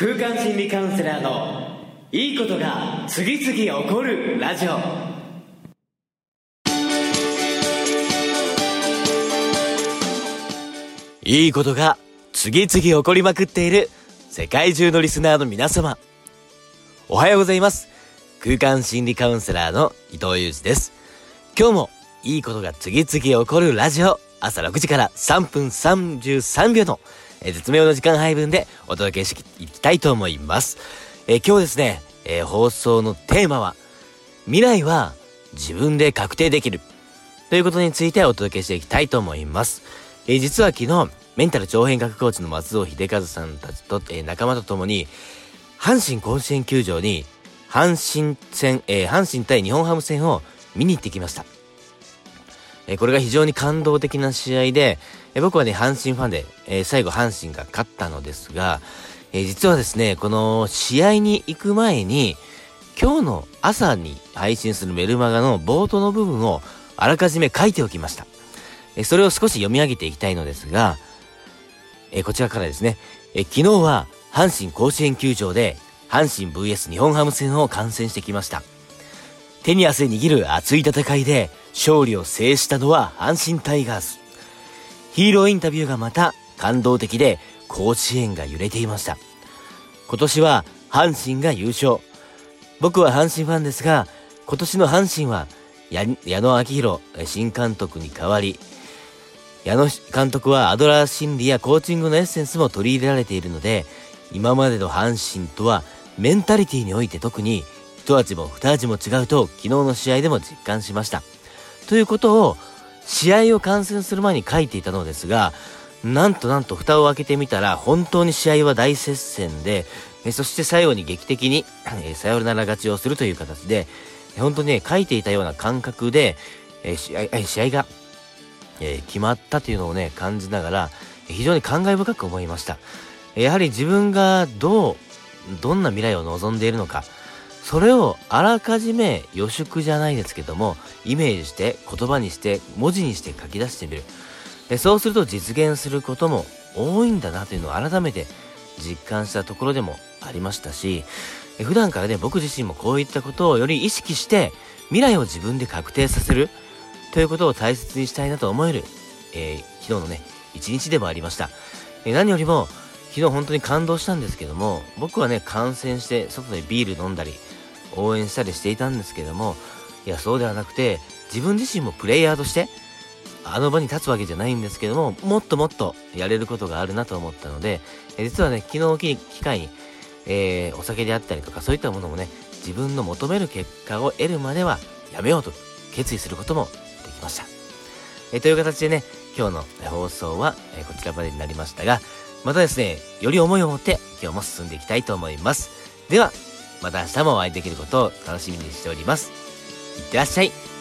空間心理カウンセラーのいいことが次々起こるラジオ。いいことが次々起こりまくっている世界中のリスナーの皆様。おはようございます。空間心理カウンセラーの伊藤裕二です。今日もいいことが次々起こるラジオ。朝6時から3分33秒のえ絶妙の時間配分でお届けしていきたいと思います。え今日ですね、えー、放送のテーマは、未来は自分で確定できる。ということについてお届けしていきたいと思います。えー、実は昨日、メンタル長編学コーチの松尾秀和さんたちと、えー、仲間と共に、阪神甲子園球場に、阪神戦、えー、阪神対日本ハム戦を見に行ってきました。えこれが非常に感動的な試合で、え僕はね、阪神ファンで、え最後阪神が勝ったのですが、え実はですね、この試合に行く前に、今日の朝に配信するメルマガの冒頭の部分をあらかじめ書いておきました。えそれを少し読み上げていきたいのですが、えこちらからですね、え昨日は阪神甲子園球場で阪神 VS 日本ハム戦を観戦してきました。手に汗握る熱い戦いで勝利を制したのは阪神タイガース。ヒーローインタビューがまた感動的で甲子園が揺れていました。今年は阪神が優勝。僕は阪神ファンですが、今年の阪神は矢野明宏新監督に代わり、矢野監督はアドラー心理やコーチングのエッセンスも取り入れられているので、今までの阪神とはメンタリティにおいて特に一味も二味も違うと昨日の試合でも実感しました。ということを試合を観戦する前に書いていたのですが、なんとなんと蓋を開けてみたら本当に試合は大接戦で、えそして最後に劇的に、えサヨナラ勝ちをするという形で、本当にね、書いていたような感覚で、え試合試合が、え決まったというのをね、感じながら、非常に感慨深く思いました。やはり自分がどう、どんな未来を望んでいるのか、それをあらかじめ予祝じゃないですけども、イメージして、言葉にして、文字にして書き出してみる。でそうすると実現することも多いんだなというのを改めて実感したところでもありましたし、普段からね、僕自身もこういったことをより意識して、未来を自分で確定させるということを大切にしたいなと思える、えー、昨日のね、一日でもありました。えー、何よりも、昨日本当に感動したんですけども、僕はね、感染して外でビール飲んだり、応援したりしていたんですけども、いや、そうではなくて、自分自身もプレイヤーとして、あの場に立つわけじゃないんですけども、もっともっとやれることがあるなと思ったので、実はね、昨日の機会に、えー、お酒であったりとか、そういったものもね、自分の求める結果を得るまではやめようと決意することもできました。えという形でね、今日の放送は、えこちらまでになりましたが、またですね、より思いを持って今日も進んでいきたいと思います。では、また明日もお会いできることを楽しみにしております。いってらっしゃい。